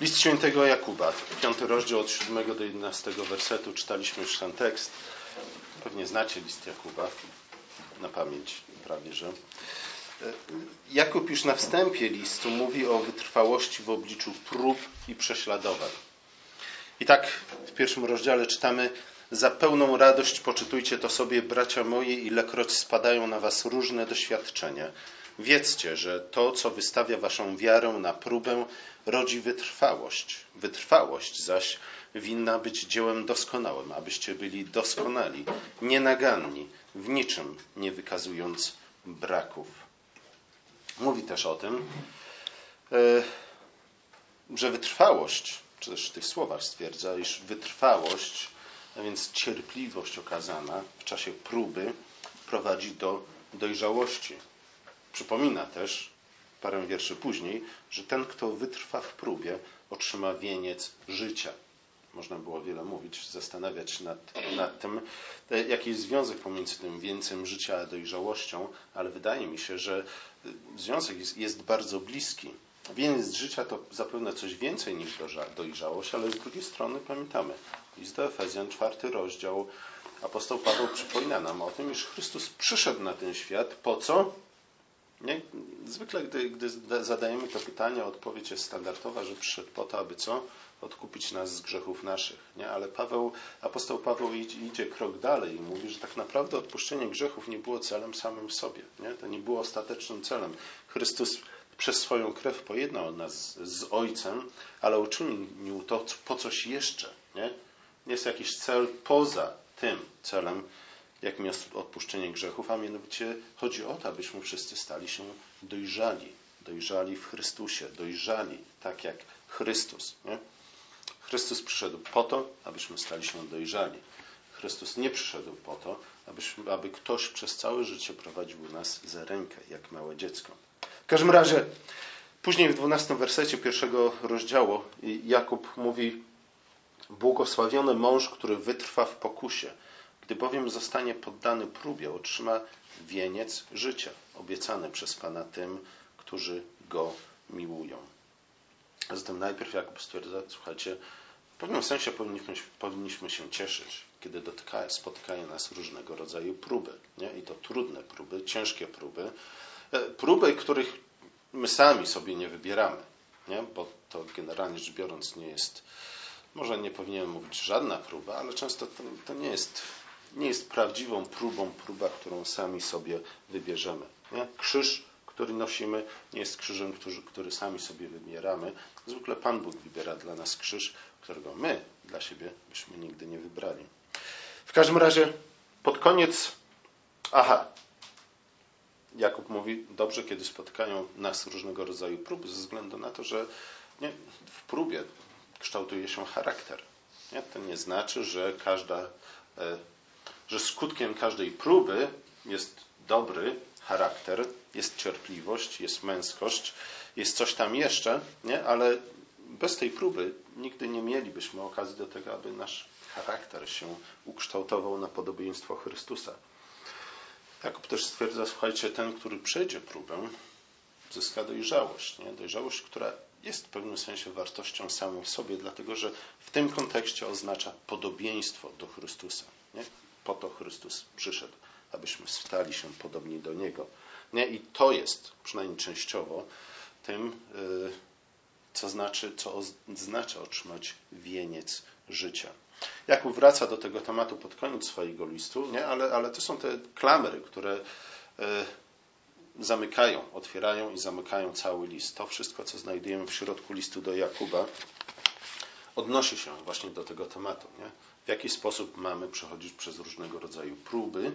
List świętego Jakuba, piąty rozdział od 7 do 11 wersetu. Czytaliśmy już ten tekst. Pewnie znacie list Jakuba na pamięć prawie, że. Jakub już na wstępie listu mówi o wytrwałości w obliczu prób i prześladowań. I tak w pierwszym rozdziale czytamy: Za pełną radość poczytujcie to sobie, bracia moi, ilekroć spadają na was różne doświadczenia. Wiedzcie, że to, co wystawia waszą wiarę na próbę, rodzi wytrwałość. Wytrwałość zaś winna być dziełem doskonałym, abyście byli doskonali, nienaganni, w niczym nie wykazując braków. Mówi też o tym, e, że wytrwałość, czy też w tych słowach stwierdza, iż wytrwałość, a więc cierpliwość okazana w czasie próby, prowadzi do dojrzałości. Przypomina też parę wierszy później, że ten, kto wytrwa w próbie, otrzyma wieniec życia. Można było wiele mówić, zastanawiać nad, nad tym, jaki jest związek pomiędzy tym wieńcem życia a dojrzałością, ale wydaje mi się, że związek jest, jest bardzo bliski. Wieniec życia to zapewne coś więcej niż dojrzałość, ale z drugiej strony pamiętamy, list do Efezjan, czwarty rozdział, apostoł Paweł przypomina nam o tym, iż Chrystus przyszedł na ten świat po co? Nie? Zwykle, gdy, gdy zadajemy to pytanie, odpowiedź jest standardowa, że przyszedł po to, aby co? Odkupić nas z grzechów naszych. Nie? Ale Paweł, apostoł Paweł idzie, idzie krok dalej i mówi, że tak naprawdę odpuszczenie grzechów nie było celem samym w sobie. Nie? To nie było ostatecznym celem. Chrystus przez swoją krew pojednał nas z Ojcem, ale uczynił to po coś jeszcze. Nie? Jest jakiś cel poza tym celem, jakim jest odpuszczenie grzechów, a mianowicie chodzi o to, abyśmy wszyscy stali się dojrzali. Dojrzali w Chrystusie, dojrzali tak jak Chrystus. Nie? Chrystus przyszedł po to, abyśmy stali się dojrzali. Chrystus nie przyszedł po to, abyśmy, aby ktoś przez całe życie prowadził nas za rękę, jak małe dziecko. W każdym razie, później w 12 wersecie pierwszego rozdziału Jakub mówi: Błogosławiony mąż, który wytrwa w pokusie. Gdy bowiem zostanie poddany próbie, otrzyma wieniec życia, obiecany przez Pana tym, którzy go miłują. Zatem najpierw Jakub stwierdza, słuchajcie, w pewnym sensie powinniśmy, powinniśmy się cieszyć, kiedy dotyka, spotykają nas różnego rodzaju próby. Nie? I to trudne próby, ciężkie próby. E, próby, których my sami sobie nie wybieramy. Nie? Bo to generalnie rzecz biorąc nie jest, może nie powinienem mówić żadna próba, ale często to, to nie jest nie jest prawdziwą próbą, próba, którą sami sobie wybierzemy. Nie? Krzyż, który nosimy, nie jest krzyżem, który, który sami sobie wybieramy. Zwykle Pan Bóg wybiera dla nas krzyż, którego my dla siebie byśmy nigdy nie wybrali. W każdym razie, pod koniec, aha, Jakub mówi, dobrze, kiedy spotykają nas różnego rodzaju próby, ze względu na to, że nie, w próbie kształtuje się charakter. Nie? To nie znaczy, że każda e, że skutkiem każdej próby jest dobry charakter, jest cierpliwość, jest męskość, jest coś tam jeszcze, nie? ale bez tej próby nigdy nie mielibyśmy okazji do tego, aby nasz charakter się ukształtował na podobieństwo Chrystusa. Jakub też stwierdza, słuchajcie, ten, który przejdzie próbę, zyska dojrzałość. Nie? Dojrzałość, która jest w pewnym sensie wartością samą w sobie, dlatego że w tym kontekście oznacza podobieństwo do Chrystusa. Nie? Po to Chrystus przyszedł, abyśmy stali się podobni do Niego. Nie? I to jest, przynajmniej częściowo, tym, y, co znaczy, co oznacza otrzymać wieniec życia. Jakub wraca do tego tematu pod koniec swojego listu, nie? Ale, ale to są te klamery, które y, zamykają, otwierają i zamykają cały list. To wszystko, co znajdujemy w środku listu do Jakuba, odnosi się właśnie do tego tematu. Nie? W jaki sposób mamy przechodzić przez różnego rodzaju próby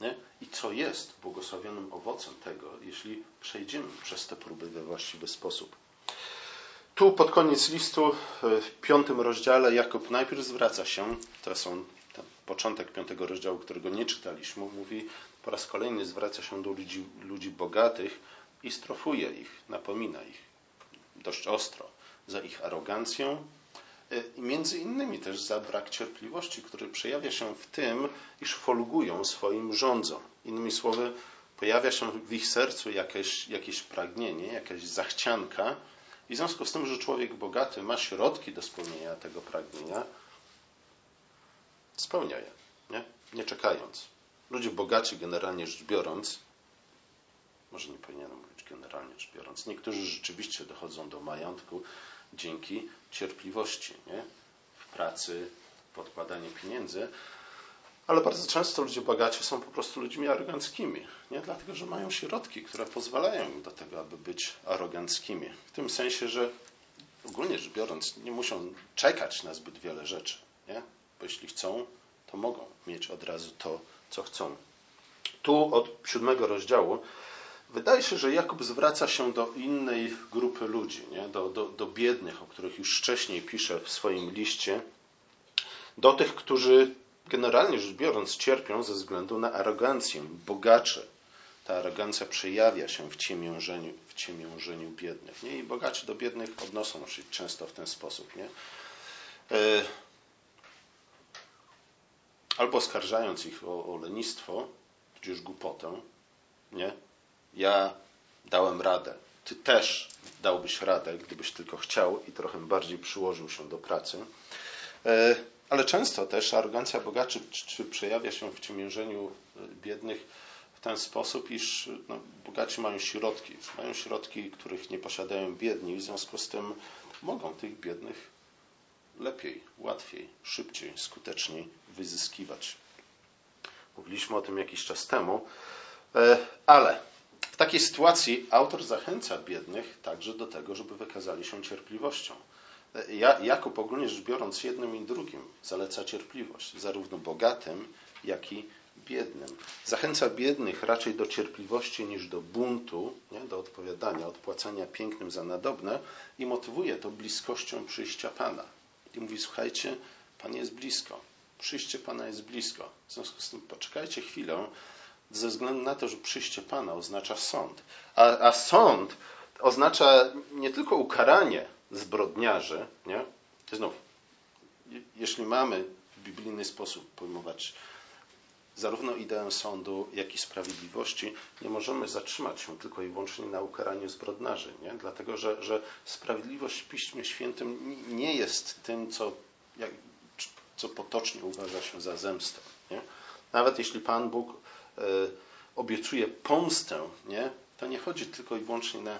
nie? i co jest błogosławionym owocem tego, jeśli przejdziemy przez te próby we właściwy sposób. Tu pod koniec listu, w piątym rozdziale, Jakub najpierw zwraca się, to są ten początek piątego rozdziału, którego nie czytaliśmy, mówi po raz kolejny zwraca się do ludzi, ludzi bogatych i strofuje ich, napomina ich dość ostro za ich arogancję, i między innymi też za brak cierpliwości, który przejawia się w tym, iż folgują swoim rządzom. Innymi słowy, pojawia się w ich sercu jakieś, jakieś pragnienie, jakaś zachcianka, I w związku z tym, że człowiek bogaty ma środki do spełnienia tego pragnienia, spełnia je, nie, nie czekając. Ludzie bogaci, generalnie rzecz biorąc, może nie powinienem mówić generalnie rzecz biorąc, niektórzy rzeczywiście dochodzą do majątku dzięki cierpliwości nie? w pracy, podkładanie pieniędzy, ale bardzo często ludzie bogaci są po prostu ludźmi aroganckimi, nie? dlatego że mają środki, które pozwalają im do tego, aby być aroganckimi. W tym sensie, że ogólnie rzecz biorąc, nie muszą czekać na zbyt wiele rzeczy, nie? bo jeśli chcą, to mogą mieć od razu to, co chcą. Tu od siódmego rozdziału wydaje się, że Jakub zwraca się do innej grupy ludzi, nie? Do, do, do biednych, o których już wcześniej pisze w swoim liście, do tych, którzy generalnie rzecz biorąc cierpią ze względu na arogancję, bogacze. Ta arogancja przejawia się w ciemiężeniu, w ciemiężeniu biednych. Nie? I bogaci do biednych odnoszą się często w ten sposób. Nie? E, albo oskarżając ich o, o lenistwo, tudzież głupotę, nie? Ja dałem radę. Ty też dałbyś radę, gdybyś tylko chciał i trochę bardziej przyłożył się do pracy. E, ale często też arogancja bogaczy przejawia się w ciemiężeniu e, biednych w ten sposób, iż no, bogaci mają środki. Mają środki, których nie posiadają biedni, w związku z tym mogą tych biednych lepiej, łatwiej, szybciej, skuteczniej wyzyskiwać. Mówiliśmy o tym jakiś czas temu, e, ale w takiej sytuacji autor zachęca biednych także do tego, żeby wykazali się cierpliwością. Jakub ogólnie rzecz biorąc jednym i drugim zaleca cierpliwość, zarówno bogatym, jak i biednym. Zachęca biednych raczej do cierpliwości niż do buntu, nie? do odpowiadania, odpłacania pięknym za nadobne i motywuje to bliskością przyjścia Pana. I mówi, słuchajcie, Pan jest blisko. Przyjście Pana jest blisko. W związku z tym poczekajcie chwilę, ze względu na to, że przyjście Pana oznacza sąd. A, a sąd oznacza nie tylko ukaranie zbrodniarzy, nie? Znów, jeśli mamy w biblijny sposób pojmować zarówno ideę sądu, jak i sprawiedliwości, nie możemy zatrzymać się tylko i wyłącznie na ukaraniu zbrodniarzy, nie? dlatego że, że sprawiedliwość w Piśmie Świętym nie jest tym, co, jak, co potocznie uważa się za zemstę. Nie? Nawet jeśli Pan Bóg obiecuje pomstę, nie? to nie chodzi tylko i wyłącznie na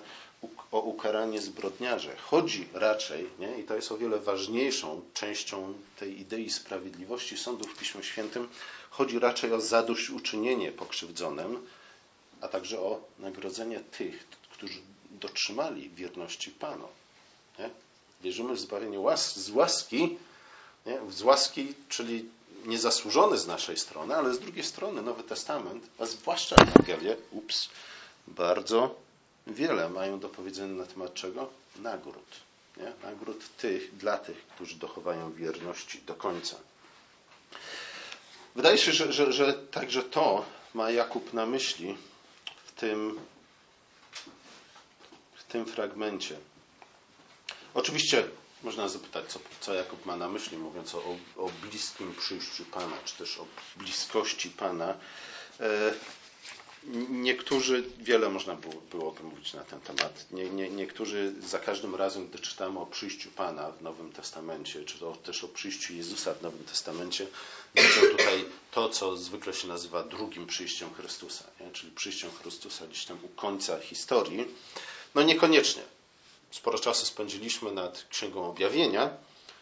o ukaranie zbrodniarzy. Chodzi raczej, nie? i to jest o wiele ważniejszą częścią tej idei sprawiedliwości sądu w Piśmie Świętym, chodzi raczej o zadośćuczynienie pokrzywdzonym, a także o nagrodzenie tych, którzy dotrzymali wierności Panu. Nie? Wierzymy w zbawienie łas z łaski, nie? z łaski, czyli niezasłużony z naszej strony, ale z drugiej strony Nowy Testament, a zwłaszcza Ewangelie, ups, bardzo wiele mają do powiedzenia na temat czego? Nagród. Nie? Nagród tych, dla tych, którzy dochowają wierności do końca. Wydaje się, że, że, że także to ma Jakub na myśli w tym, w tym fragmencie. Oczywiście można zapytać, co, co Jakub ma na myśli, mówiąc o, o bliskim przyjściu Pana, czy też o bliskości Pana. E, Niektórzy, wiele można było, byłoby mówić na ten temat. Nie, nie, niektórzy za każdym razem, gdy czytamy o przyjściu Pana w Nowym Testamencie, czy to, też o przyjściu Jezusa w Nowym Testamencie, widzą tutaj to, co zwykle się nazywa drugim przyjściem Chrystusa, nie? czyli przyjściem Chrystusa gdzieś tam u końca historii. No niekoniecznie. Sporo czasu spędziliśmy nad Księgą Objawienia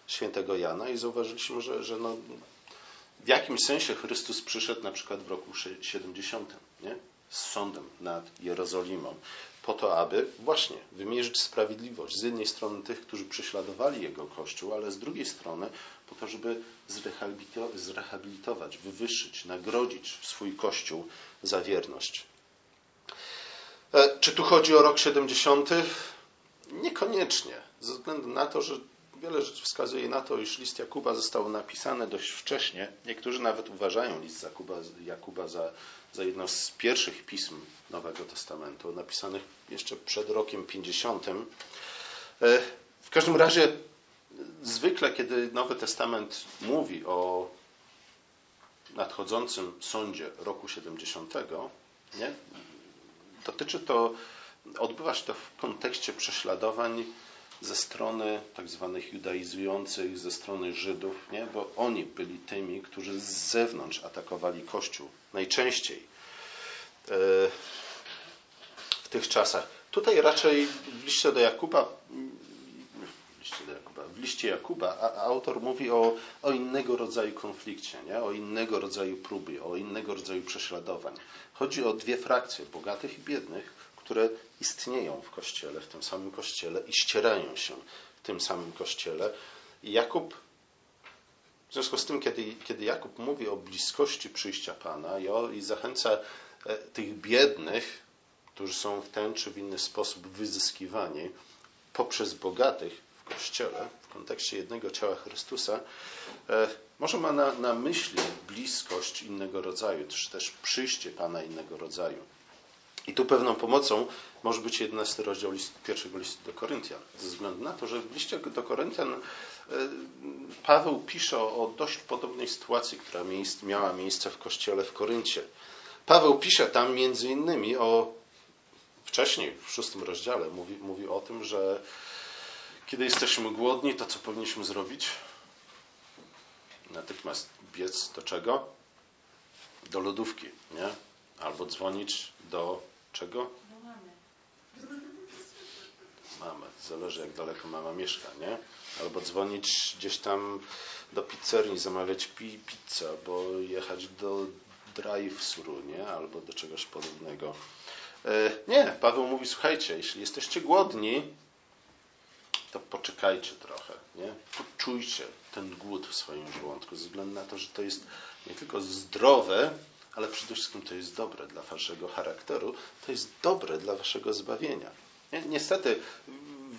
świętego Jana i zauważyliśmy, że, że no, w jakimś sensie Chrystus przyszedł na przykład w roku 70. Nie? z sądem nad Jerozolimą, po to, aby właśnie wymierzyć sprawiedliwość z jednej strony tych, którzy prześladowali jego kościół, ale z drugiej strony po to, żeby zrehabilitować, wywyższyć, nagrodzić swój kościół za wierność. E, czy tu chodzi o rok 70? Niekoniecznie, ze względu na to, że wiele rzeczy wskazuje na to, iż list Jakuba został napisany dość wcześnie. Niektórzy nawet uważają list Jakuba, Jakuba za za jedno z pierwszych pism Nowego Testamentu, napisanych jeszcze przed rokiem 50. E, w każdym razie, zwykle, kiedy Nowy Testament mówi o nadchodzącym sądzie roku 70, nie? dotyczy to, odbywa się to w kontekście prześladowań ze strony tak zwanych judaizujących, ze strony Żydów, nie? bo oni byli tymi, którzy z zewnątrz atakowali Kościół. Najczęściej e, w tych czasach. Tutaj raczej w liście do Jakuba w liście, do Jakuba, w liście Jakuba a, autor mówi o, o innego rodzaju konflikcie, nie? o innego rodzaju próbie, o innego rodzaju prześladowań. Chodzi o dwie frakcje, bogatych i biednych, które istnieją w Kościele, w tym samym Kościele i ścierają się w tym samym Kościele. Jakub, w związku z tym, kiedy, kiedy Jakub mówi o bliskości przyjścia Pana i, o, i zachęca e, tych biednych, którzy są w ten czy w inny sposób wyzyskiwani poprzez bogatych w Kościele, w kontekście jednego ciała Chrystusa, e, może ma na, na myśli bliskość innego rodzaju, czy też przyjście Pana innego rodzaju. I tu pewną pomocą może być 11 rozdział list, pierwszego listu do Koryntian. Ze względu na to, że w liście do Koryntian e, Paweł pisze o dość podobnej sytuacji, która miała miejsce w kościele w Koryncie. Paweł pisze tam między innymi o wcześniej, w szóstym rozdziale, mówi, mówi o tym, że kiedy jesteśmy głodni, to co powinniśmy zrobić? Natychmiast biec do czego? Do lodówki, nie? Albo dzwonić do czego? Mamy. Zależy jak daleko mama mieszka, nie? Albo dzwonić gdzieś tam do pizzerii, zamawiać pi pizzę, albo jechać do drive-thru, nie? Albo do czegoś podobnego. E, nie, Paweł mówi, słuchajcie, jeśli jesteście głodni, to poczekajcie trochę, nie? Poczujcie ten głód w swoim żołądku, ze względu na to, że to jest nie tylko zdrowe, ale przede wszystkim to jest dobre dla waszego charakteru, to jest dobre dla waszego zbawienia. Niestety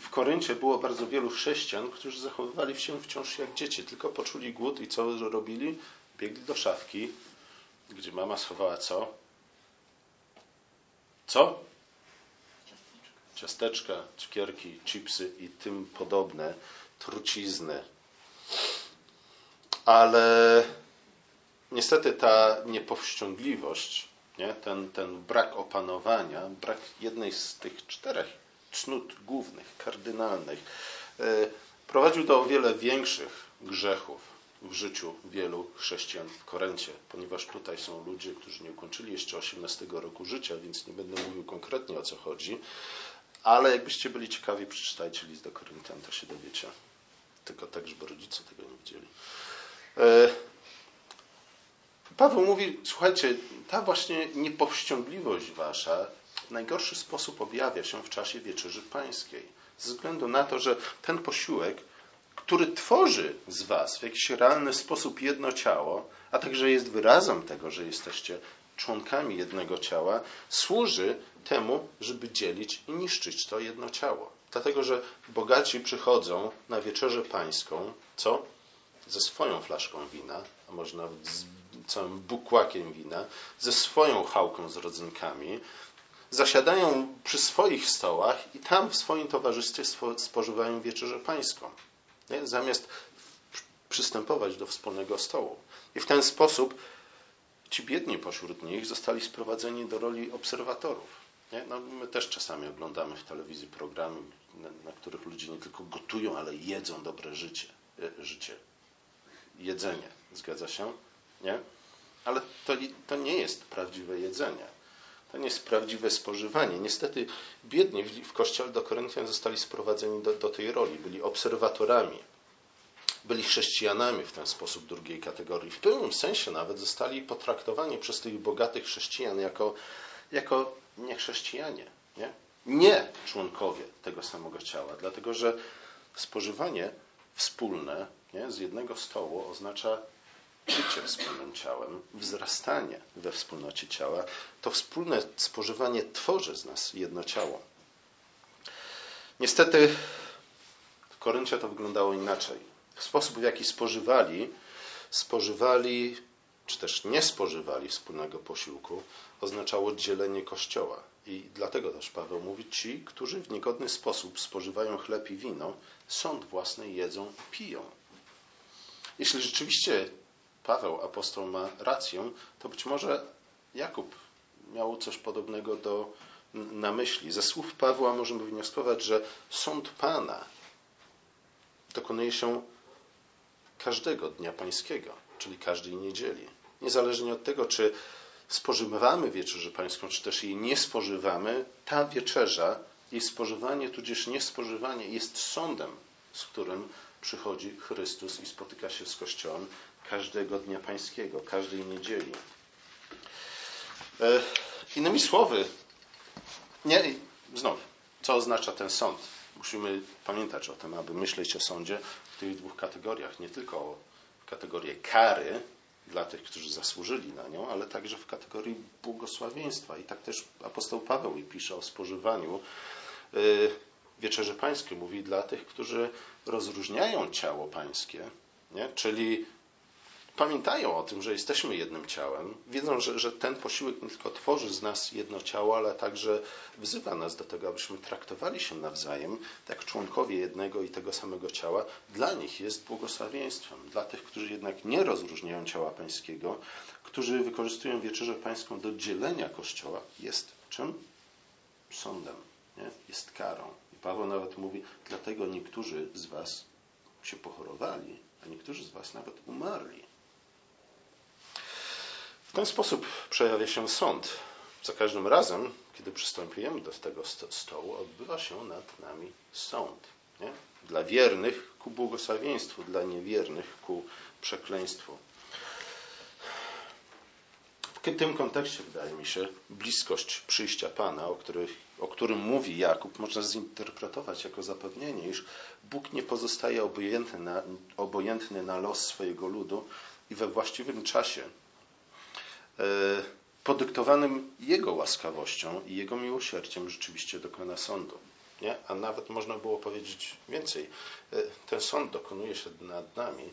w Koryncie było bardzo wielu chrześcijan, którzy zachowywali się wciąż jak dzieci, tylko poczuli głód i co robili? Biegli do szafki, gdzie mama schowała co? Co? Ciasteczka, cukierki, chipsy i tym podobne trucizny. Ale niestety ta niepowściągliwość, nie? Ten, ten brak opanowania, brak jednej z tych czterech cnót głównych, kardynalnych, e, prowadził do o wiele większych grzechów w życiu wielu chrześcijan w Korencie, ponieważ tutaj są ludzie, którzy nie ukończyli jeszcze 18 roku życia, więc nie będę mówił konkretnie o co chodzi, ale jakbyście byli ciekawi, przeczytajcie list do Koryntian, to się dowiecie. Tylko tak, żeby rodzice tego nie widzieli. Paweł mówi, słuchajcie, ta właśnie niepowściągliwość wasza w najgorszy sposób objawia się w czasie wieczerzy pańskiej. Ze względu na to, że ten posiłek, który tworzy z was w jakiś realny sposób jedno ciało, a także jest wyrazem tego, że jesteście członkami jednego ciała, służy temu, żeby dzielić i niszczyć to jedno ciało. Dlatego, że bogaci przychodzą na wieczerzę pańską, co? Ze swoją flaszką wina, a może nawet z całym bukłakiem wina, ze swoją chałką z rodzynkami, zasiadają przy swoich stołach i tam w swoim towarzystwie spożywają wieczerzę pańską, nie? zamiast przystępować do wspólnego stołu. I w ten sposób ci biedni pośród nich zostali sprowadzeni do roli obserwatorów. Nie? No, my też czasami oglądamy w telewizji programy, na, na których ludzie nie tylko gotują, ale jedzą dobre życie. E, życie. Jedzenie. Zgadza się? Nie? Ale to, to nie jest prawdziwe jedzenie. To nie jest prawdziwe spożywanie. Niestety biedni w kościele do Koryntian zostali sprowadzeni do, do tej roli. Byli obserwatorami. Byli chrześcijanami w ten sposób drugiej kategorii. W pewnym sensie nawet zostali potraktowani przez tych bogatych chrześcijan jako, jako niechrześcijanie. Nie? nie członkowie tego samego ciała. Dlatego, że spożywanie wspólne nie, z jednego stołu oznacza bycie wspólnym ciałem, wzrastanie we wspólnocie ciała, to wspólne spożywanie tworzy z nas jedno ciało. Niestety w Koryncie to wyglądało inaczej. Sposób, w jaki spożywali, spożywali, czy też nie spożywali wspólnego posiłku, oznaczało dzielenie Kościoła. I dlatego też Paweł mówi, ci, którzy w niegodny sposób spożywają chleb i wino, sąd własny jedzą piją. Jeśli rzeczywiście Paweł, apostoł, ma rację, to być może Jakub miał coś podobnego do, na myśli. Ze słów Pawła możemy wnioskować, że sąd Pana dokonuje się każdego dnia pańskiego, czyli każdej niedzieli. Niezależnie od tego, czy spożywamy wieczerzę pańską, czy też jej nie spożywamy, ta wieczerza, jej spożywanie, tudzież niespożywanie jest sądem, z którym przychodzi Chrystus i spotyka się z Kościołem każdego dnia pańskiego, każdej niedzieli. E, innymi słowy, nie, znów, co oznacza ten sąd? Musimy pamiętać o tym, aby myśleć o sądzie w tych dwóch kategoriach. Nie tylko o kategorię kary dla tych, którzy zasłużyli na nią, ale także w kategorii błogosławieństwa. I tak też apostoł Paweł pisze o spożywaniu y, wieczerzy pańskiej. Mówi dla tych, którzy rozróżniają ciało pańskie, nie? czyli pamiętają o tym, że jesteśmy jednym ciałem, wiedzą, że, że ten posiłek nie tylko tworzy z nas jedno ciało, ale także wzywa nas do tego, abyśmy traktowali się nawzajem jak członkowie jednego i tego samego ciała. Dla nich jest błogosławieństwem. Dla tych, którzy jednak nie rozróżniają ciała pańskiego, którzy wykorzystują wieczerzę pańską do dzielenia Kościoła, jest czym? Sądem, nie? jest karą. Paweł nawet mówi, dlatego niektórzy z was się pochorowali, a niektórzy z was nawet umarli. W ten sposób przejawia się sąd. Za każdym razem, kiedy przystępujemy do tego stołu, odbywa się nad nami sąd. Nie? Dla wiernych ku błogosławieństwu, dla niewiernych ku przekleństwu. W tym kontekście, wydaje mi się, bliskość przyjścia Pana, o, o którym mówi Jakub, można zinterpretować jako zapewnienie, iż Bóg nie pozostaje obojętny na, obojętny na los swojego ludu i we właściwym czasie E, podyktowanym Jego łaskawością i Jego miłosierdziem rzeczywiście dokona sądu. Nie? A nawet można było powiedzieć więcej. E, ten sąd dokonuje się nad nami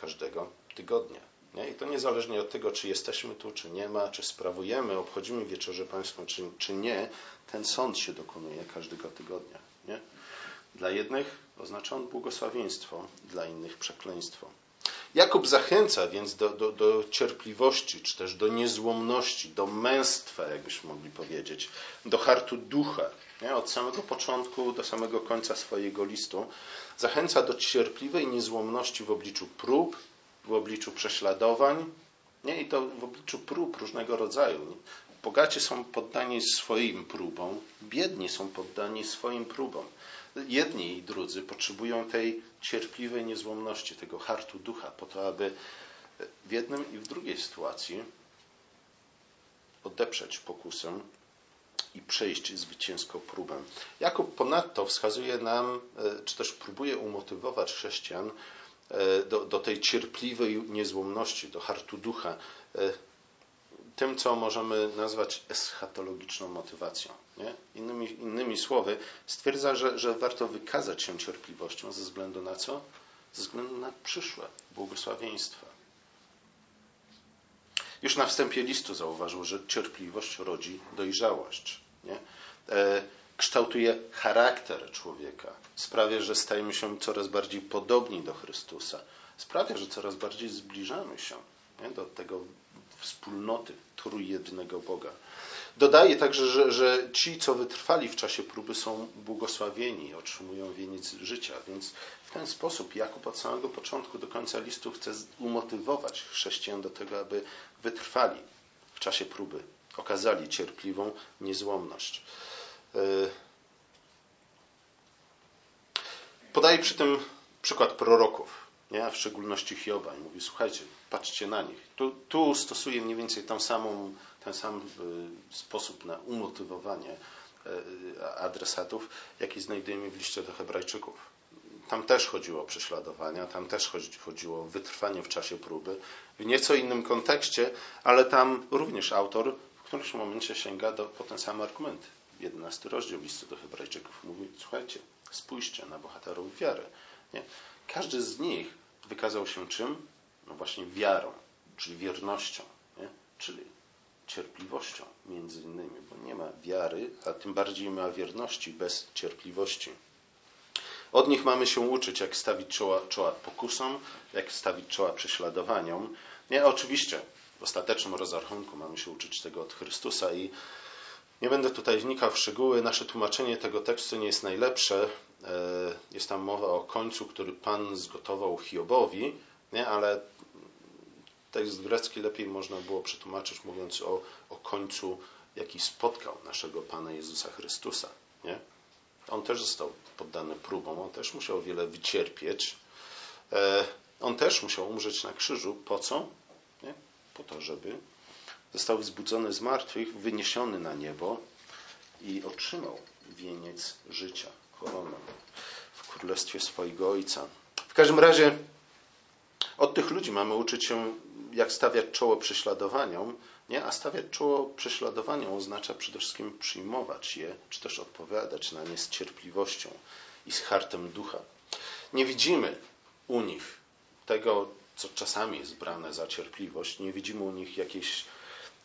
każdego tygodnia. Nie? I to niezależnie od tego, czy jesteśmy tu, czy nie ma, czy sprawujemy, obchodzimy wieczerzę pańską, czy, czy nie, ten sąd się dokonuje każdego tygodnia. Nie? Dla jednych oznacza on błogosławieństwo, dla innych przekleństwo. Jakub zachęca więc do, do, do, cierpliwości, czy też do niezłomności, do męstwa, jakbyśmy mogli powiedzieć, do hartu ducha. Nie? Od samego początku do samego końca swojego listu zachęca do cierpliwej niezłomności w obliczu prób, w obliczu prześladowań nie? i to w obliczu prób różnego rodzaju. Bogaci są poddani swoim próbom, biedni są poddani swoim próbom jedni i drudzy potrzebują tej cierpliwej niezłomności, tego hartu ducha, po to, aby w jednym i w drugiej sytuacji odeprzeć pokusę i przejść zwycięską próbę. Jakub ponadto wskazuje nam, e, czy też próbuje umotywować chrześcijan do, do tej cierpliwej niezłomności, do hartu ducha, e, tym, co możemy nazwać eschatologiczną motywacją. Nie? Innymi, innymi słowy, stwierdza, że, że warto wykazać się cierpliwością ze względu na co? Ze względu na przyszłe błogosławieństwa. Już na wstępie listu zauważył, że cierpliwość rodzi dojrzałość. Nie? E, kształtuje charakter człowieka, sprawia, że stajemy się coraz bardziej podobni do Chrystusa, sprawia, że coraz bardziej zbliżamy się nie? do tego wspólnoty trójjednego Boga. Dodaje także, że, że ci, co wytrwali w czasie próby, są błogosławieni, otrzymują wieniec życia. Więc w ten sposób Jakub od samego początku do końca listu chce umotywować chrześcijan do tego, aby wytrwali w czasie próby, okazali cierpliwą niezłomność. E, podaje przy tym przykład proroków nie? w szczególności Hioba. I mówi, słuchajcie, patrzcie na nich. Tu, tu mniej więcej tą samą, ten sam e, sposób na umotywowanie e, adresatów, jaki znajdujemy w liście do Hebrajczyków. Tam też chodziło o prześladowania, tam też chodziło o wytrwanie w czasie próby, w nieco innym kontekście, ale tam również autor w którymś momencie sięga do, po ten sam argument. 11 rozdział listu do Hebrajczyków mówi, słuchajcie, spójrzcie na bohaterów wiary. Nie? Każdy z nich wykazał się czym? No właśnie wiarą, czyli wiernością, nie? czyli cierpliwością między innymi, bo nie ma wiary, a tym bardziej ma wierności bez cierpliwości. Od nich mamy się uczyć, jak stawić czoła, czoła pokusom, jak stawić czoła prześladowaniom. Nie, oczywiście, w ostatecznym rozrachunku mamy się uczyć tego od Chrystusa i nie będę tutaj wnikał w szczegóły. Nasze tłumaczenie tego tekstu nie jest najlepsze, jest tam mowa o końcu, który Pan zgotował Hiobowi, nie? ale tekst grecki lepiej można było przetłumaczyć mówiąc o, o końcu, jaki spotkał naszego Pana Jezusa Chrystusa. Nie? On też został poddany próbom, on też musiał wiele wycierpieć. E, on też musiał umrzeć na krzyżu. Po co? Nie? Po to, żeby został wzbudzony z martwych, wyniesiony na niebo i otrzymał wieniec życia, koronę w królestwie swojego Ojca. W każdym razie od tych ludzi mamy uczyć się, jak stawiać czoło prześladowaniom, nie? a stawiać czoło prześladowaniom oznacza przede wszystkim przyjmować je, czy też odpowiadać na nie z cierpliwością i z hartem ducha. Nie widzimy u nich tego, co czasami jest brane za cierpliwość, nie widzimy u nich jakiejś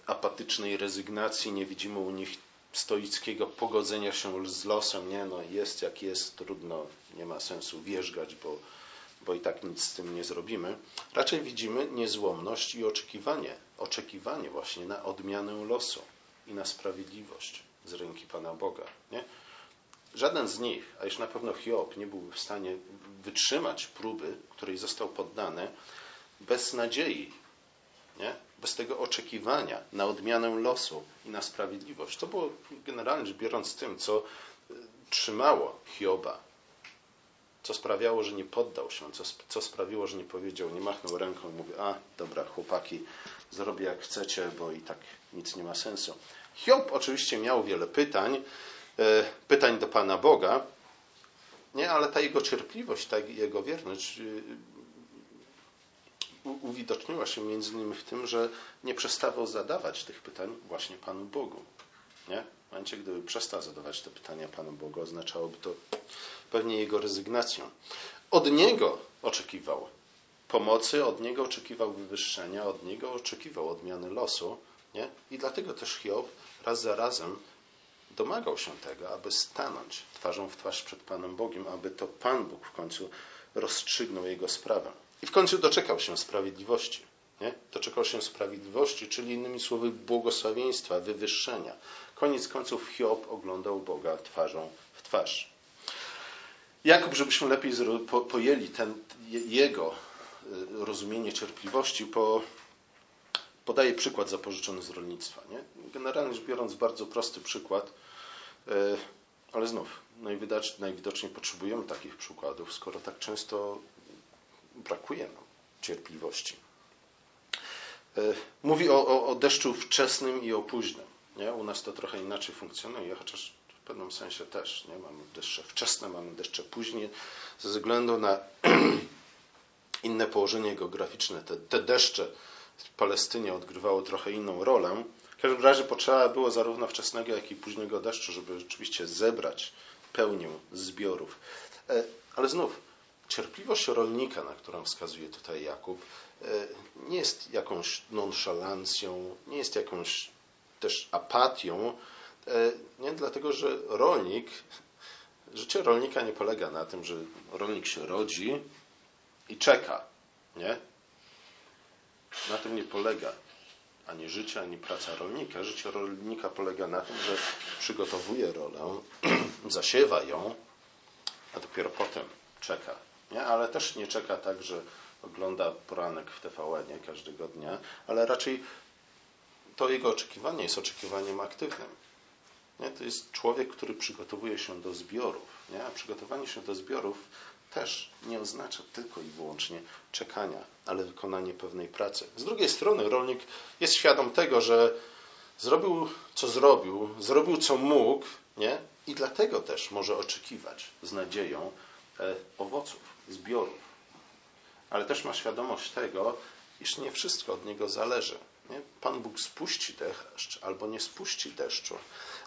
apatycznej rezygnacji, nie widzimy u nich stoickiego pogodzenia się z losem. Nie, no jest jak jest, trudno, nie ma sensu wierzgać, bo, bo i tak nic z tym nie zrobimy. Raczej widzimy niezłomność i oczekiwanie, oczekiwanie właśnie na odmianę losu i na sprawiedliwość z ręki Pana Boga. Nie? Żaden z nich, a już na pewno Hiob, nie byłby w stanie wytrzymać próby, której został poddany, bez nadziei, nie? Bez tego oczekiwania na odmianę losu i na sprawiedliwość. To było generalnie rzecz biorąc tym, co e, trzymało Hioba, co sprawiało, że nie poddał się, co, co sprawiło, że nie powiedział, nie machnął ręką i mówił, a dobra, chłopaki, zrobię jak chcecie, bo i tak nic nie ma sensu. Hiob oczywiście miał wiele pytań, e, pytań do Pana Boga, nie, ale ta jego cierpliwość, ta jego wierność y, uwidoczniła się między innymi w tym, że nie przestawał zadawać tych pytań właśnie Panu Bogu. Nie? W momencie, gdyby przestał zadawać te pytania Panu Bogu, oznaczałoby to pewnie jego rezygnację. Od Niego oczekiwał pomocy, od Niego oczekiwał wywyższenia, od Niego oczekiwał odmiany losu. Nie? I dlatego też Hiob raz za razem domagał się tego, aby stanąć twarzą w twarz przed Panem Bogiem, aby to Pan Bóg w końcu rozstrzygnął jego sprawę. I w końcu doczekał się sprawiedliwości. Nie? Doczekał się sprawiedliwości, czyli innymi słowy błogosławieństwa, wywyższenia. Koniec końców Hiob oglądał Boga twarzą w twarz. Jakub, żebyśmy lepiej pojęli ten, jego y, rozumienie cierpliwości, po, podaje przykład zapożyczony z rolnictwa. Nie? Generalnie rzecz biorąc, bardzo prosty przykład, y, ale znów najwidoczniej potrzebujemy takich przykładów, skoro tak często brakuje nam cierpliwości. E, mówi o, o, o deszczu wczesnym i o późnym. Nie? U nas to trochę inaczej funkcjonuje, chociaż w pewnym sensie też. Nie? Mamy deszcze wczesne, mamy deszcze później. Ze względu na inne położenie geograficzne, te, te deszcze w Palestynie odgrywały trochę inną rolę. W każdym razie potrzeba było zarówno wczesnego, jak i późnego deszczu, żeby rzeczywiście zebrać pełnię zbiorów. E, ale znów, Cierpliwość rolnika, na którą wskazuje tutaj Jakub, e, nie jest jakąś nonszalancją, nie jest jakąś też apatią, e, nie dlatego, że rolnik, życie rolnika nie polega na tym, że rolnik się rodzi i czeka, nie? Na tym nie polega ani życie, ani praca rolnika. Życie rolnika polega na tym, że przygotowuje rolę, zasiewa ją, a dopiero potem czeka nie? ale też nie czeka tak, że ogląda poranek w tvn każdego dnia, ale raczej to jego oczekiwanie jest oczekiwaniem aktywnym. Nie? To jest człowiek, który przygotowuje się do zbiorów. Nie? A przygotowanie się do zbiorów też nie oznacza tylko i wyłącznie czekania, ale wykonanie pewnej pracy. Z drugiej strony rolnik jest świadom tego, że zrobił co zrobił, zrobił co mógł, nie? i dlatego też może oczekiwać z nadzieją e, owoców zbiorów. Ale też ma świadomość tego, iż nie wszystko od niego zależy. Nie? Pan Bóg spuści deszcz albo nie spuści deszczu.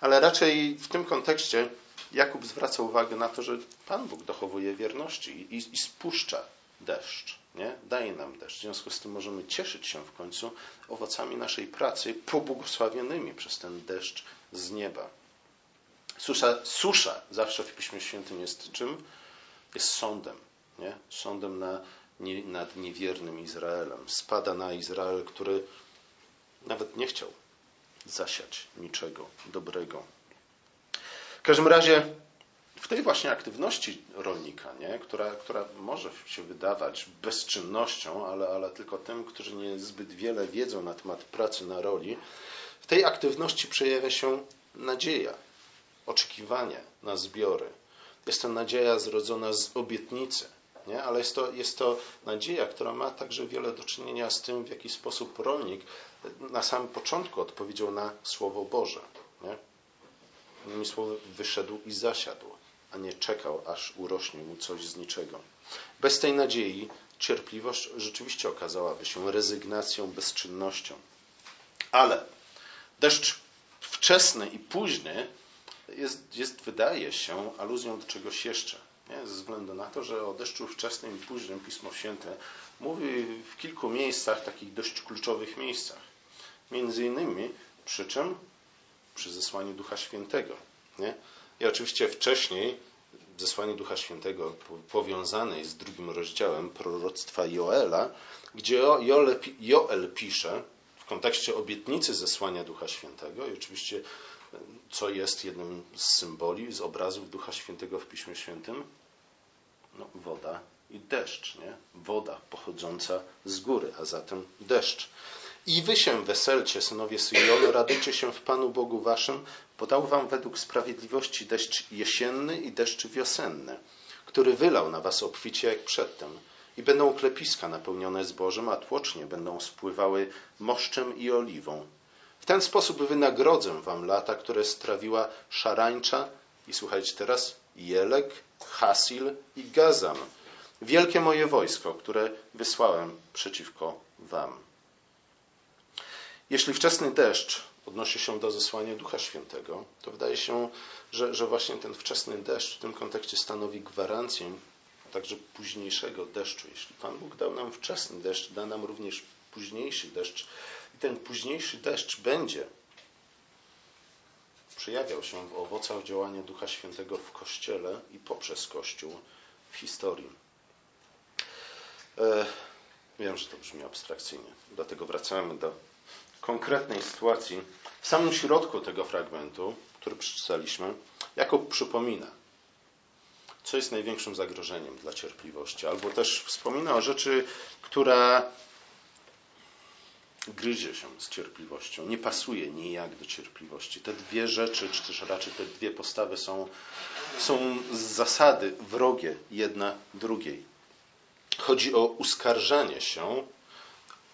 Ale raczej w tym kontekście Jakub zwraca uwagę na to, że Pan Bóg dochowuje wierności i, i spuszcza deszcz. Nie? Daje nam deszcz. W związku z tym możemy cieszyć się w końcu owocami naszej pracy, pobłogosławionymi przez ten deszcz z nieba. Susza, susza zawsze w Piśmie Świętym jest czym? Jest sądem nie? sądem na, nie, nad niewiernym Izraelem. Spada na Izrael, który nawet nie chciał zasiać niczego dobrego. W każdym razie w tej właśnie aktywności rolnika, nie? Która, która może się wydawać bezczynnością, ale, ale tylko tym, którzy nie zbyt wiele wiedzą na temat pracy na roli, w tej aktywności przejawia się nadzieja, oczekiwanie na zbiory. Jest to nadzieja zrodzona z obietnicy, nie? ale jest to, jest to nadzieja, która ma także wiele do czynienia z tym, w jaki sposób rolnik na samym początku odpowiedział na Słowo Boże. Nie? Innymi słowy, wyszedł i zasiadł, a nie czekał, aż urośnie mu coś z niczego. Bez tej nadziei cierpliwość rzeczywiście okazałaby się rezygnacją, bezczynnością. Ale deszcz wczesny i późny jest, jest wydaje się, aluzją do czegoś jeszcze. Nie? Ze względu na to, że o deszczu wczesnym i późnym Pismo Święte mówi w kilku miejscach, takich dość kluczowych miejscach. Między innymi przy czym? Przy zesłaniu Ducha Świętego. Nie? I oczywiście wcześniej zesłanie Ducha Świętego powiązane jest z drugim rozdziałem proroctwa Joela, gdzie Joel, Joel pisze w kontekście obietnicy zesłania Ducha Świętego i oczywiście co jest jednym z symboli, z obrazów Ducha Świętego w Piśmie Świętym? No, woda i deszcz, nie? Woda pochodząca z góry, a zatem deszcz. I wy się weselcie, synowie Syjonu, radujcie się w Panu Bogu waszym, podał wam według sprawiedliwości deszcz jesienny i deszcz wiosenny, który wylał na was obficie jak przedtem. I będą klepiska napełnione zbożem, a tłocznie będą spływały moszczem i oliwą. W ten sposób wynagrodzę wam lata, które strawiła szarańcza i słuchajcie teraz, Jelek, Hasil i Gazam. Wielkie moje wojsko, które wysłałem przeciwko wam. Jeśli wczesny deszcz odnosi się do zesłania Ducha Świętego, to wydaje się, że, że właśnie ten wczesny deszcz w tym kontekście stanowi gwarancję także późniejszego deszczu. Jeśli Pan Bóg dał nam wczesny deszcz, da nam również późniejszy deszcz. Ten późniejszy deszcz będzie przejawiał się w owocach działania Ducha Świętego w Kościele i poprzez Kościół w historii. E, wiem, że to brzmi abstrakcyjnie, dlatego wracamy do konkretnej sytuacji. W samym środku tego fragmentu, który przeczytaliśmy, Jakub przypomina, co jest największym zagrożeniem dla cierpliwości, albo też wspomina o rzeczy, która gryzie się z cierpliwością, nie pasuje nijak do cierpliwości. Te dwie rzeczy, czy też raczej te dwie postawy są, są z zasady wrogie jedna drugiej. Chodzi o uskarżanie się,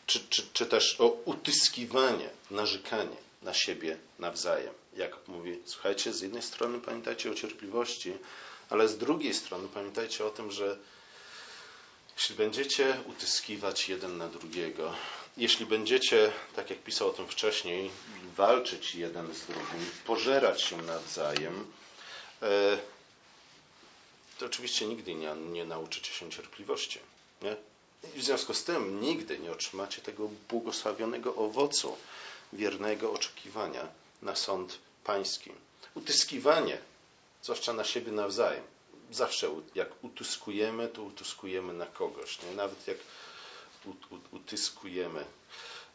czy, czy, czy też o utyskiwanie, narzekanie na siebie nawzajem. Jak mówi, słuchajcie, z jednej strony pamiętajcie o cierpliwości, ale z drugiej strony pamiętajcie o tym, że jeśli będziecie utyskiwać jeden na drugiego, jeśli będziecie, tak jak pisał o tym wcześniej, walczyć jeden z drugim, pożerać się nawzajem, e, to oczywiście nigdy nie, nie nauczycie się cierpliwości. Nie? I w związku z tym nigdy nie otrzymacie tego błogosławionego owocu wiernego oczekiwania na sąd pański. Utyskiwanie, zwłaszcza na siebie nawzajem. Zawsze jak utyskujemy, to utyskujemy na kogoś. Nie? Nawet jak utyskujemy,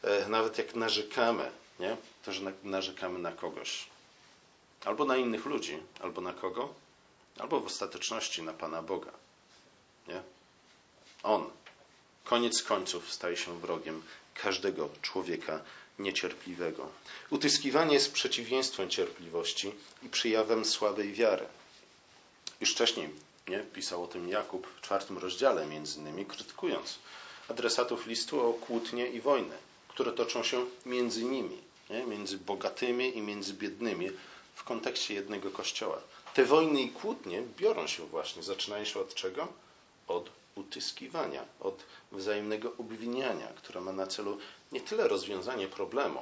e, nawet jak narzekamy, nie? to że narzekamy na kogoś. Albo na innych ludzi, albo na kogo? Albo w ostateczności na Pana Boga. Nie? On, koniec końców, staje się wrogiem każdego człowieka niecierpliwego. Utyskiwanie jest przeciwieństwem cierpliwości i przyjawem słabej wiary. Już wcześniej nie, pisał o tym Jakub w czwartym rozdziale, między innymi krytykując adresatów listu o kłótnie i wojny, które toczą się między nimi, nie? między bogatymi i między biednymi w kontekście jednego kościoła. Te wojny i kłótnie biorą się właśnie, zaczynają się od czego? Od utyskiwania, od wzajemnego obwiniania, które ma na celu nie tyle rozwiązanie problemu,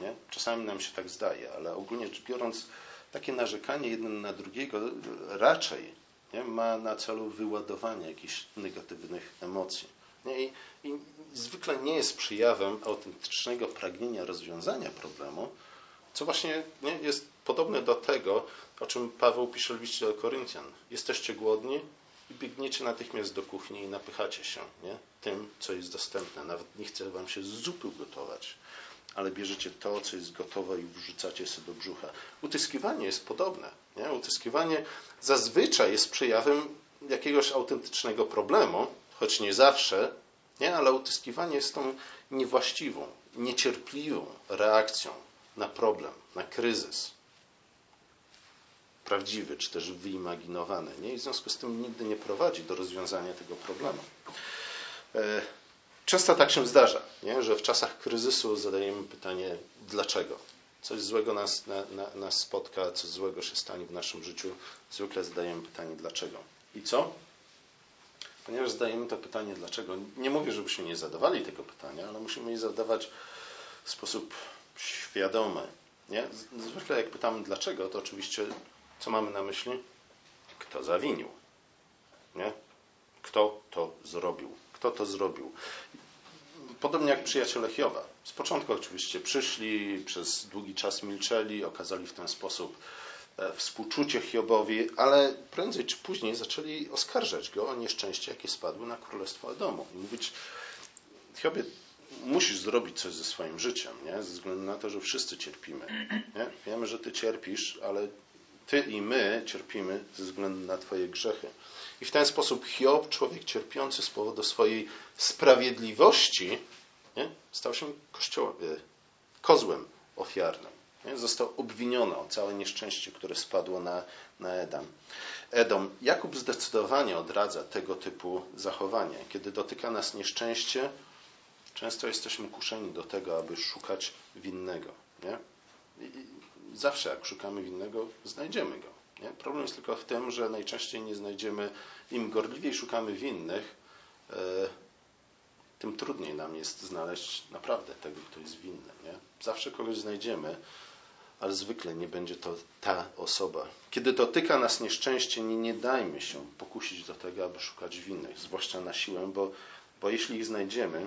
nie? czasami nam się tak zdaje, ale ogólnie rzecz biorąc, takie narzekanie jeden na drugiego raczej nie? ma na celu wyładowanie jakichś negatywnych emocji. Nie? I, I zwykle nie jest przejawem autentycznego pragnienia rozwiązania problemu, co właśnie nie, jest podobne do tego, o czym Paweł pisze w liście do Koryntian. Jesteście głodni i biegniecie natychmiast do kuchni i napychacie się nie? tym, co jest dostępne. Nawet nie chce wam się zupy gotować. Ale bierzecie to, co jest gotowe i wrzucacie sobie do brzucha. Utyskiwanie jest podobne. Nie? Utyskiwanie zazwyczaj jest przejawem jakiegoś autentycznego problemu, choć nie zawsze, nie? ale utyskiwanie jest tą niewłaściwą, niecierpliwą reakcją na problem, na kryzys. Prawdziwy, czy też wyimaginowany. Nie? I w związku z tym nigdy nie prowadzi do rozwiązania tego problemu. Często tak się zdarza, nie? że w czasach kryzysu zadajemy pytanie, dlaczego? Coś złego nas, na, na, nas spotka, coś złego się stanie w naszym życiu. Zwykle zadajemy pytanie, dlaczego? I co? Ponieważ zadajemy to pytanie, dlaczego, nie mówię, żebyśmy nie zadawali tego pytania, ale musimy je zadawać w sposób świadomy. Nie? Zwykle jak pytamy dlaczego, to oczywiście co mamy na myśli? Kto zawinił? Nie? Kto to zrobił? Kto to zrobił? Podobnie jak przyjaciele Hioba. Z początku oczywiście przyszli, przez długi czas milczeli, okazali w ten sposób E, współczucie Hiobowi, ale prędzej czy później zaczęli oskarżać go o nieszczęście, jakie spadły na królestwo Edomu. I mówić, Hiobie, musisz zrobić coś ze swoim życiem, nie? ze względu na to, że wszyscy cierpimy. Nie? Wiemy, że ty cierpisz, ale ty i my cierpimy ze względu na twoje grzechy. I w ten sposób Hiob, człowiek cierpiący z powodu swojej sprawiedliwości, nie? stał się kościołem, kozłem ofiarnym. Nie? Został obwiniony o całe nieszczęście, które spadło na, na Edam. Edom. Jakub zdecydowanie odradza tego typu zachowanie. Kiedy dotyka nas nieszczęście, często jesteśmy kuszeni do tego, aby szukać winnego. Nie? I zawsze jak szukamy winnego, znajdziemy go. Nie? Problem jest tylko w tym, że najczęściej nie znajdziemy, im gorliwiej szukamy winnych, e, tym trudniej nam jest znaleźć naprawdę tego, kto jest winny. Nie? Zawsze kogoś znajdziemy, ale zwykle nie będzie to ta osoba. Kiedy dotyka nas nieszczęście, nie, nie dajmy się pokusić do tego, aby szukać winnych, zwłaszcza na siłę, bo, bo jeśli ich znajdziemy,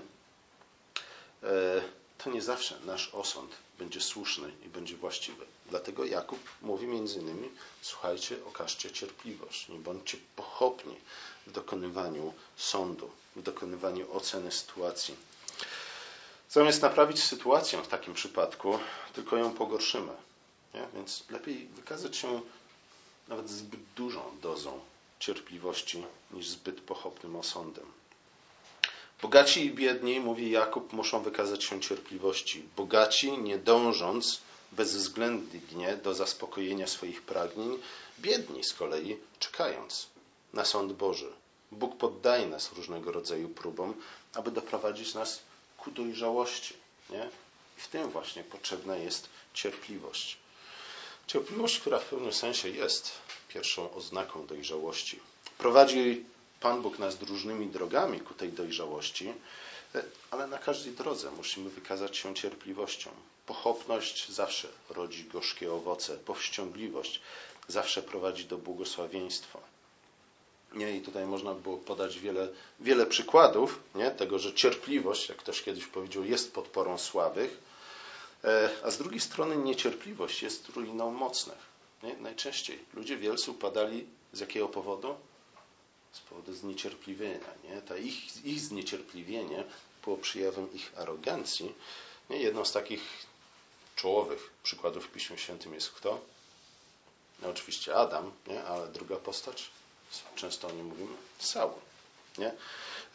e, to nie zawsze nasz osąd będzie słuszny i będzie właściwy. Dlatego Jakub mówi między innymi, słuchajcie, okażcie cierpliwość, nie bądźcie pochopni w dokonywaniu sądu, w dokonywaniu oceny sytuacji. Zamiast naprawić sytuację w takim przypadku, tylko ją pogorszymy. Nie? Więc lepiej wykazać się nawet zbyt dużą dozą cierpliwości niż zbyt pochopnym osądem. Bogaci i biedni, mówi Jakub, muszą wykazać się cierpliwości. Bogaci, nie dążąc bezwzględnie do zaspokojenia swoich pragnień, biedni z kolei czekając na sąd Boży. Bóg poddaje nas różnego rodzaju próbom, aby doprowadzić nas ku dojrzałości. Nie? I w tym właśnie potrzebna jest cierpliwość. Cierpliwość, która w pewnym sensie jest pierwszą oznaką dojrzałości. Prowadzi Pan Bóg nas różnymi drogami ku tej dojrzałości, ale na każdej drodze musimy wykazać się cierpliwością. Pochopność zawsze rodzi gorzkie owoce, powściągliwość zawsze prowadzi do błogosławieństwa. Nie, I tutaj można było podać wiele, wiele przykładów nie? tego, że cierpliwość, jak ktoś kiedyś powiedział, jest podporą słabych, e, a z drugiej strony niecierpliwość jest ruiną mocnych. Nie? Najczęściej ludzie wielcy upadali z jakiego powodu? Z powodu zniecierpliwienia. Nie? Ta ich, ich zniecierpliwienie było przejawem ich arogancji. Nie? Jedną z takich czołowych przykładów w Piśmie Świętym jest kto? No, oczywiście Adam, nie? ale druga postać Często o nim mówimy. Saul. Nie?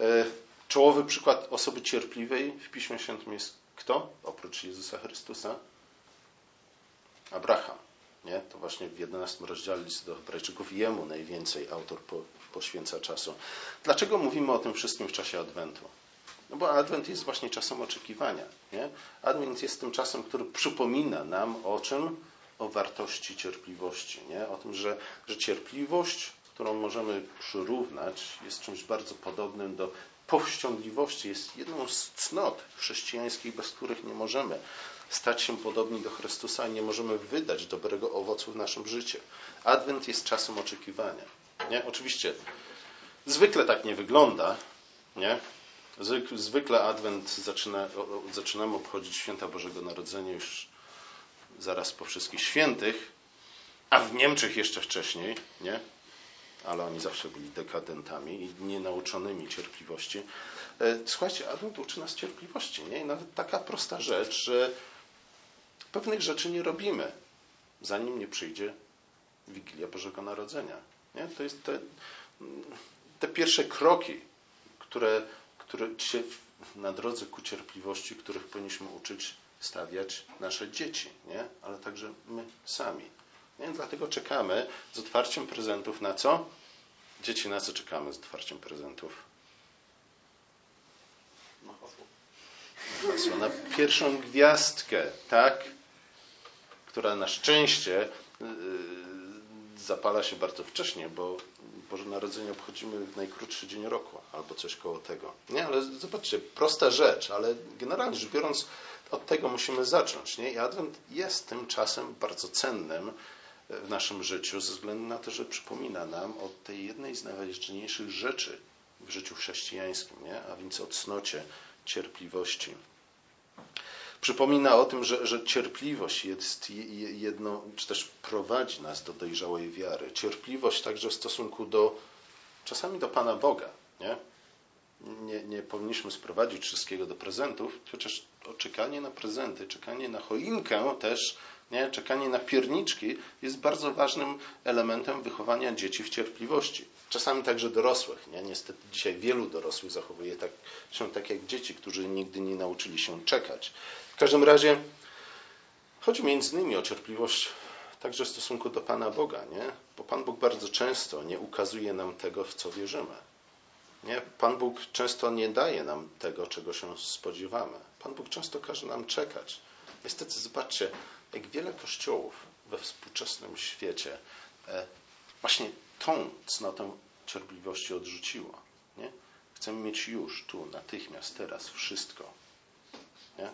E, czołowy przykład osoby cierpliwej w Piśmie Świętym jest kto? Oprócz Jezusa Chrystusa? Abraham. Nie? To właśnie w 11 rozdziale listu do Hebrajczyków jemu najwięcej autor poświęca czasu. Dlaczego mówimy o tym wszystkim w czasie Adwentu? No bo Adwent jest właśnie czasem oczekiwania. Nie? Adwent jest tym czasem, który przypomina nam o czym? O wartości cierpliwości. Nie? O tym, że, że cierpliwość którą możemy przyrównać, jest czymś bardzo podobnym do powściągliwości. Jest jedną z cnot chrześcijańskich, bez których nie możemy stać się podobni do Chrystusa i nie możemy wydać dobrego owocu w naszym życiu. Adwent jest czasem oczekiwania. Nie? Oczywiście zwykle tak nie wygląda. Nie? Zwykle Adwent zaczyna, zaczynamy obchodzić święta Bożego Narodzenia już zaraz po wszystkich świętych, a w Niemczech jeszcze wcześniej. Nie? Ale oni zawsze byli dekadentami i nienauczonymi cierpliwości. E, słuchajcie, Advent uczy nas cierpliwości. Nie? I nawet taka prosta rzecz, że pewnych rzeczy nie robimy, zanim nie przyjdzie Wigilia Bożego Narodzenia. Nie? To jest te, te pierwsze kroki, które, które się na drodze ku cierpliwości, których powinniśmy uczyć stawiać nasze dzieci, nie? ale także my sami. Nie? Dlatego czekamy z otwarciem prezentów na co? Dzieci, na co czekamy z otwarciem prezentów? Na hasło. Na hasło, na pierwszą gwiazdkę, tak? Która na szczęście yy, zapala się bardzo wcześnie, bo Boże Narodzenie obchodzimy w najkrótszy dzień roku, albo coś koło tego. Nie, ale zobaczcie, prosta rzecz, ale generalnie rzecz biorąc, od tego musimy zacząć. Nie? I Adwent jest tym czasem bardzo cennym w naszym życiu, ze względu na to, że przypomina nam o tej jednej z najważniejszych rzeczy w życiu chrześcijańskim, nie? a więc o cnocie, cierpliwości. Przypomina o tym, że, że cierpliwość jest jedną, czy też prowadzi nas do dojrzałej wiary. Cierpliwość także w stosunku do, czasami do Pana Boga. Nie? Nie, nie powinniśmy sprowadzić wszystkiego do prezentów, chociaż czekanie na prezenty, czekanie na choinkę też, nie? czekanie na pierniczki jest bardzo ważnym elementem wychowania dzieci w cierpliwości. Czasami także dorosłych. Nie? Niestety dzisiaj wielu dorosłych zachowuje tak, się tak jak dzieci, którzy nigdy nie nauczyli się czekać. W każdym razie chodzi między innymi o cierpliwość także w stosunku do Pana Boga, nie? bo Pan Bóg bardzo często nie ukazuje nam tego, w co wierzymy. Nie? Pan Bóg często nie daje nam tego, czego się spodziewamy. Pan Bóg często każe nam czekać. Niestety, zobaczcie, jak wiele kościołów we współczesnym świecie e, właśnie tą cnotę cierpliwości odrzuciło. Nie? Chcemy mieć już, tu, natychmiast, teraz wszystko. Nie?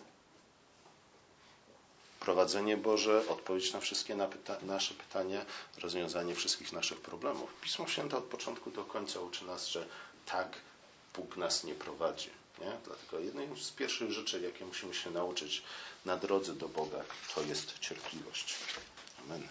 Prowadzenie Boże, odpowiedź na wszystkie nasze pytania, rozwiązanie wszystkich naszych problemów. Pismo Święte od początku do końca uczy nas, że tak Bóg nas nie prowadzi. Nie? Dlatego jedną z pierwszych rzeczy, jakie musimy się nauczyć na drodze do Boga, to jest cierpliwość. Amen.